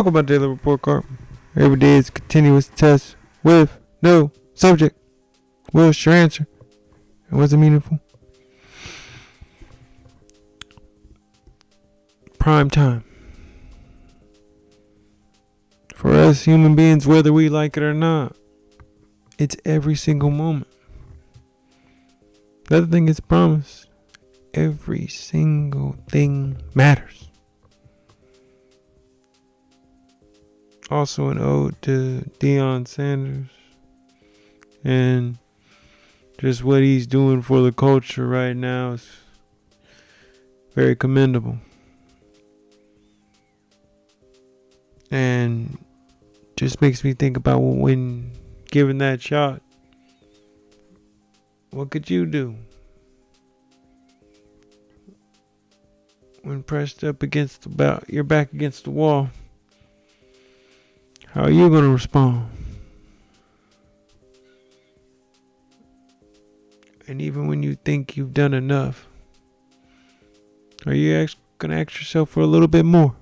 Welcome to my daily report card. Every day is a continuous test with no subject. What's your answer? It meaningful? Prime time. For us human beings, whether we like it or not, it's every single moment. The other thing is promise. Every single thing matters. Also, an ode to Deion Sanders and just what he's doing for the culture right now is very commendable. And just makes me think about when given that shot, what could you do? When pressed up against the your back against the wall, how are you going to respond? And even when you think you've done enough, are you going to ask yourself for a little bit more?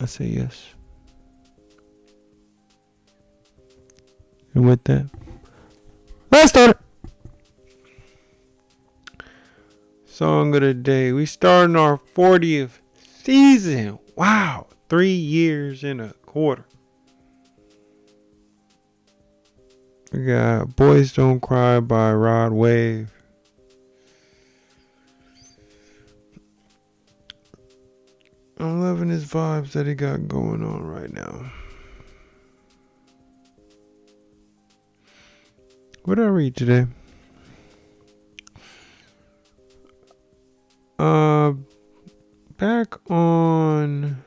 I say yes. And with that, let's start Song of the day. We starting our 40th season. Wow. Three years and a quarter. We got Boys Don't Cry by Rod Wave. I'm loving his vibes that he got going on right now. What did I read today? Uh, back on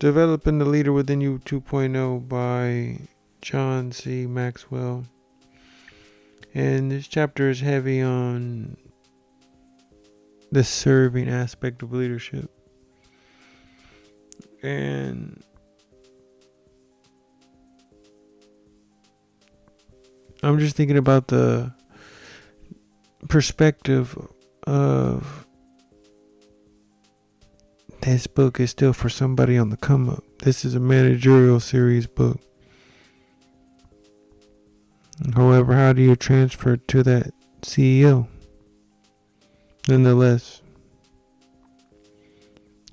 Developing the Leader Within You 2.0 by John C. Maxwell. And this chapter is heavy on the serving aspect of leadership. And I'm just thinking about the perspective of this book is still for somebody on the come up. This is a managerial series book. However, how do you transfer to that CEO? Nonetheless,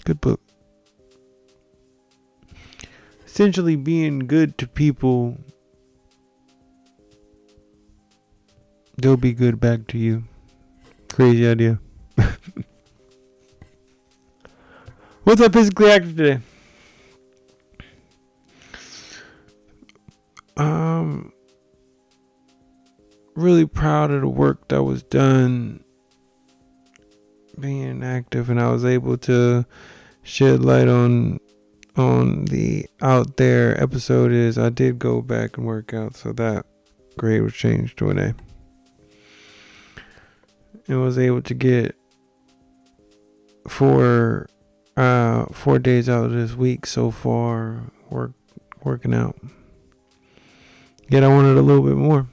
good book. Essentially, being good to people they'll be good back to you. Crazy idea. What's up, physically active today? Um, really proud of the work that was done being active, and I was able to shed light on on the out there episode. Is I did go back and work out, so that grade was changed to an A and was able to get four uh four days out of this week so far work working out. Yet I wanted a little bit more.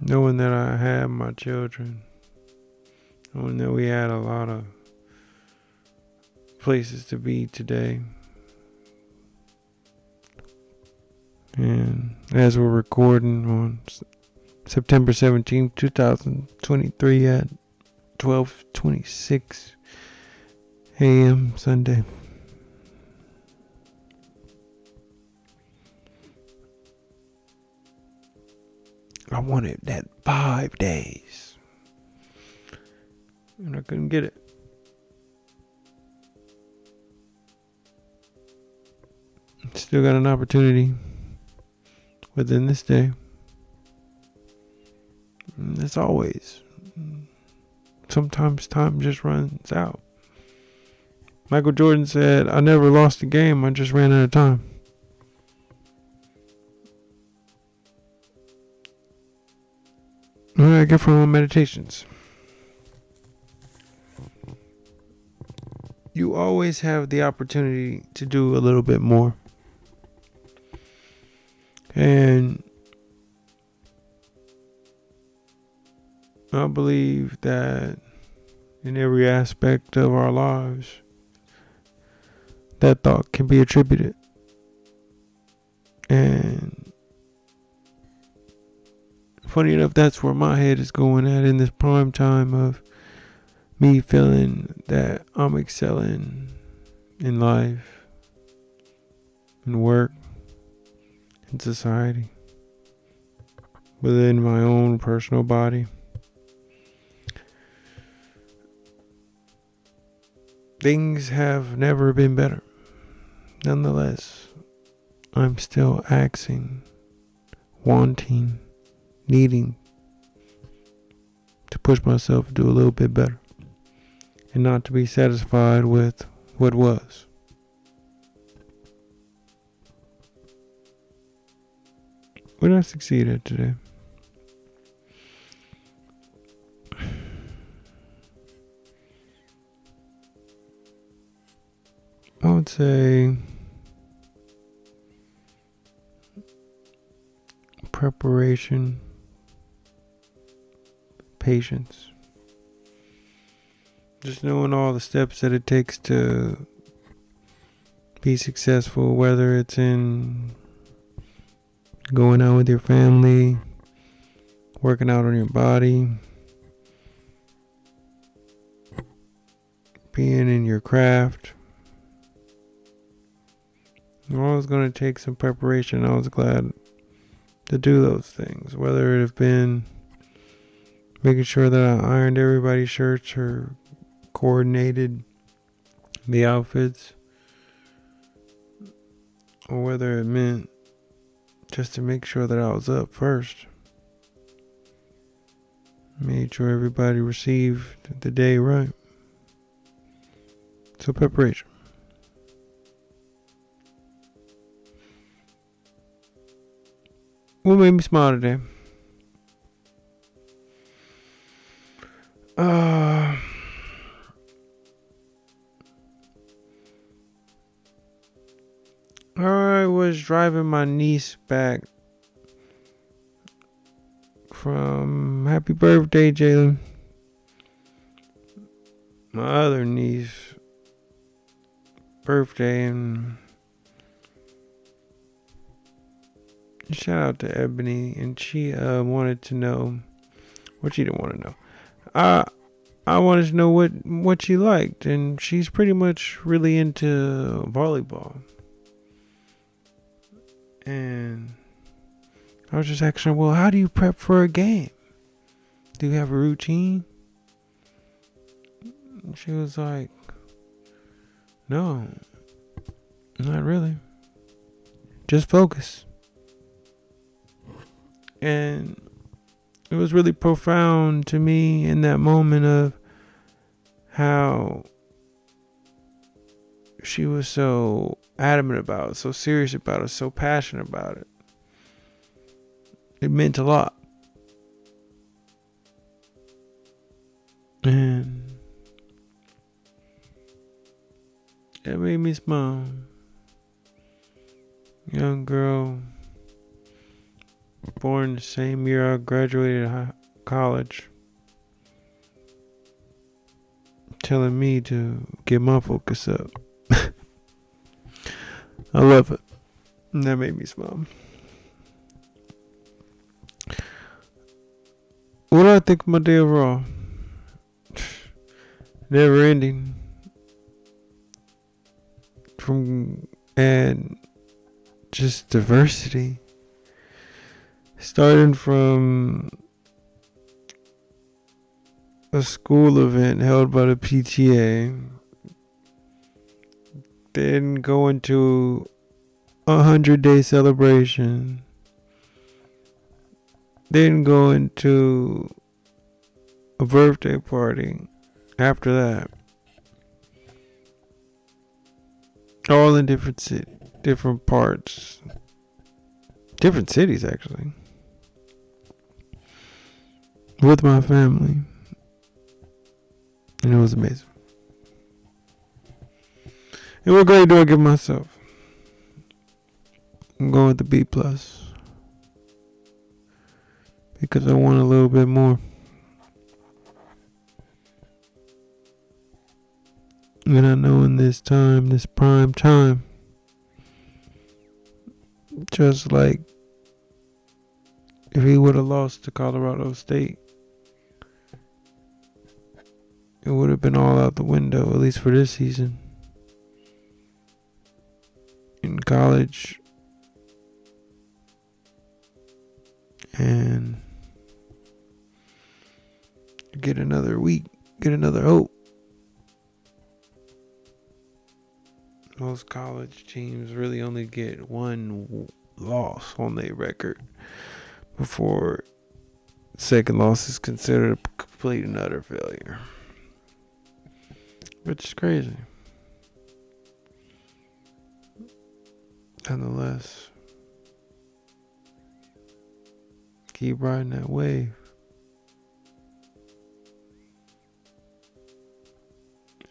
Knowing that I had my children. Knowing that we had a lot of places to be today. And as we're recording on September 17th, 2023 at 12:26 a.m. Sunday. I wanted that 5 days. And I couldn't get it. Still got an opportunity within this day. As always, sometimes time just runs out. Michael Jordan said, I never lost a game, I just ran out of time. What I get from my meditations? You always have the opportunity to do a little bit more. And I believe that in every aspect of our lives, that thought can be attributed. And funny enough, that's where my head is going at in this prime time of me feeling that I'm excelling in life, in work, in society, within my own personal body. Things have never been better. Nonetheless, I'm still asking, wanting, needing to push myself to do a little bit better and not to be satisfied with what was. What did I succeed at today? Would say preparation, patience. Just knowing all the steps that it takes to be successful, whether it's in going out with your family, working out on your body, being in your craft I was going to take some preparation. I was glad to do those things, whether it have been making sure that I ironed everybody's shirts or coordinated the outfits, or whether it meant just to make sure that I was up first. Made sure everybody received the day right. So, preparation. What made me smile today? Uh, I was driving my niece back from Happy Birthday, Jalen. My other niece birthday and shout out to Ebony, and she uh, wanted to know what she didn't want to know. I I wanted to know what what she liked, and she's pretty much really into volleyball. And I was just asking her, well, how do you prep for a game? Do you have a routine? She was like, no, not really. Just focus. And it was really profound to me in that moment of how she was so adamant about it, so serious about it, so passionate about it. It meant a lot. And it made me smile. Young girl born the same year I graduated college, telling me to get my focus up. I love it. And that made me smile. What do I think of my day overall? Never ending. From and just diversity starting from a school event held by the PTA, then going to a hundred day celebration, then going to a birthday party after that. All in different city, different parts, different cities actually with my family. And it was amazing. And what grade do I give myself? I'm going with the B plus. Because I want a little bit more. And I know in this time, this prime time, just like if he would have lost to Colorado State, it would have been all out the window, at least for this season. In college, and get another week, get another hope. Most college teams really only get one loss on their record before second loss is considered a complete and utter failure. Which is crazy. Nonetheless, keep riding that wave.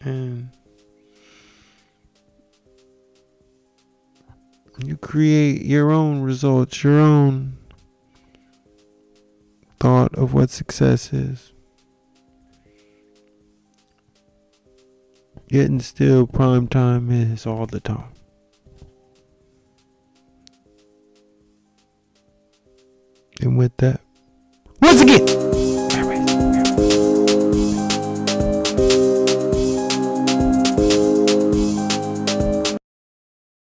And you create your own results, your own thought of what success is. Getting still prime time is all the time. And with that, once again.